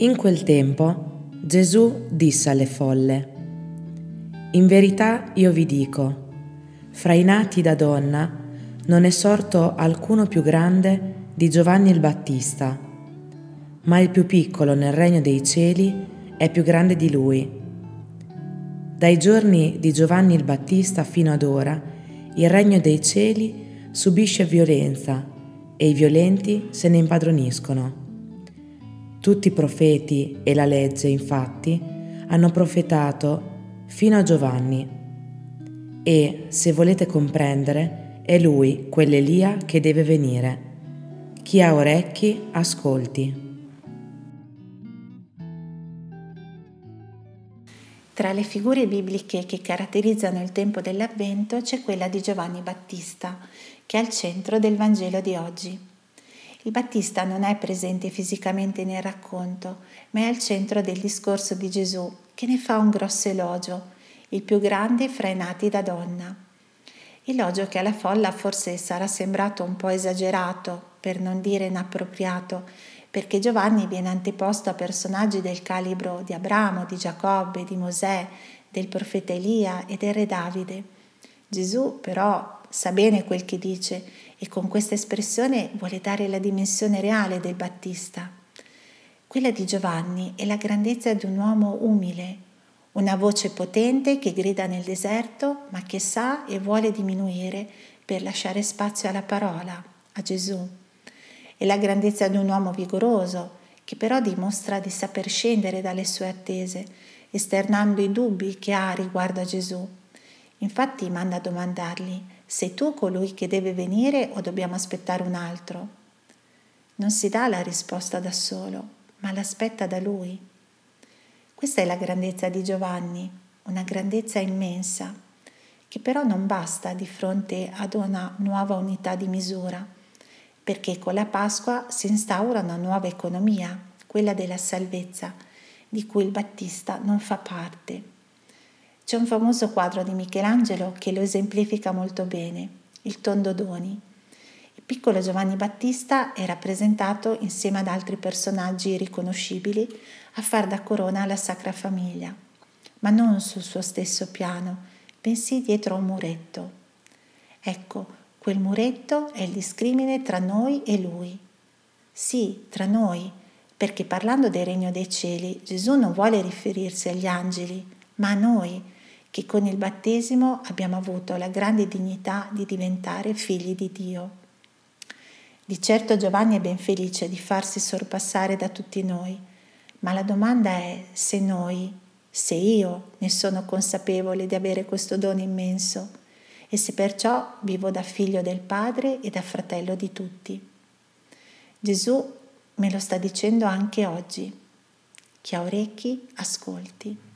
In quel tempo Gesù disse alle folle, In verità io vi dico, fra i nati da donna non è sorto alcuno più grande di Giovanni il Battista, ma il più piccolo nel regno dei cieli è più grande di lui. Dai giorni di Giovanni il Battista fino ad ora, il regno dei cieli subisce violenza e i violenti se ne impadroniscono. Tutti i profeti e la legge, infatti, hanno profetato fino a Giovanni. E, se volete comprendere, è lui, quell'Elia, che deve venire. Chi ha orecchi, ascolti. Tra le figure bibliche che caratterizzano il tempo dell'Avvento c'è quella di Giovanni Battista, che è al centro del Vangelo di oggi. Il Battista non è presente fisicamente nel racconto, ma è al centro del discorso di Gesù, che ne fa un grosso elogio, il più grande fra i nati da donna. Elogio che alla folla forse sarà sembrato un po' esagerato, per non dire inappropriato, perché Giovanni viene anteposto a personaggi del calibro di Abramo, di Giacobbe, di Mosè, del profeta Elia e del re Davide. Gesù però sa bene quel che dice e con questa espressione vuole dare la dimensione reale del Battista. Quella di Giovanni è la grandezza di un uomo umile, una voce potente che grida nel deserto ma che sa e vuole diminuire per lasciare spazio alla parola, a Gesù. È la grandezza di un uomo vigoroso che però dimostra di saper scendere dalle sue attese, esternando i dubbi che ha riguardo a Gesù. Infatti manda a domandargli sei tu colui che deve venire o dobbiamo aspettare un altro? Non si dà la risposta da solo, ma l'aspetta da lui. Questa è la grandezza di Giovanni, una grandezza immensa, che però non basta di fronte ad una nuova unità di misura, perché con la Pasqua si instaura una nuova economia, quella della salvezza, di cui il Battista non fa parte. C'è un famoso quadro di Michelangelo che lo esemplifica molto bene, il tondo Doni. Il piccolo Giovanni Battista è rappresentato insieme ad altri personaggi riconoscibili a far da corona alla Sacra Famiglia, ma non sul suo stesso piano, bensì dietro a un muretto. Ecco, quel muretto è il discrimine tra noi e lui. Sì, tra noi, perché parlando del regno dei cieli Gesù non vuole riferirsi agli angeli, ma a noi, che con il battesimo abbiamo avuto la grande dignità di diventare figli di Dio. Di certo Giovanni è ben felice di farsi sorpassare da tutti noi, ma la domanda è se noi, se io ne sono consapevole di avere questo dono immenso e se perciò vivo da figlio del Padre e da fratello di tutti. Gesù me lo sta dicendo anche oggi. Chi ha orecchi, ascolti.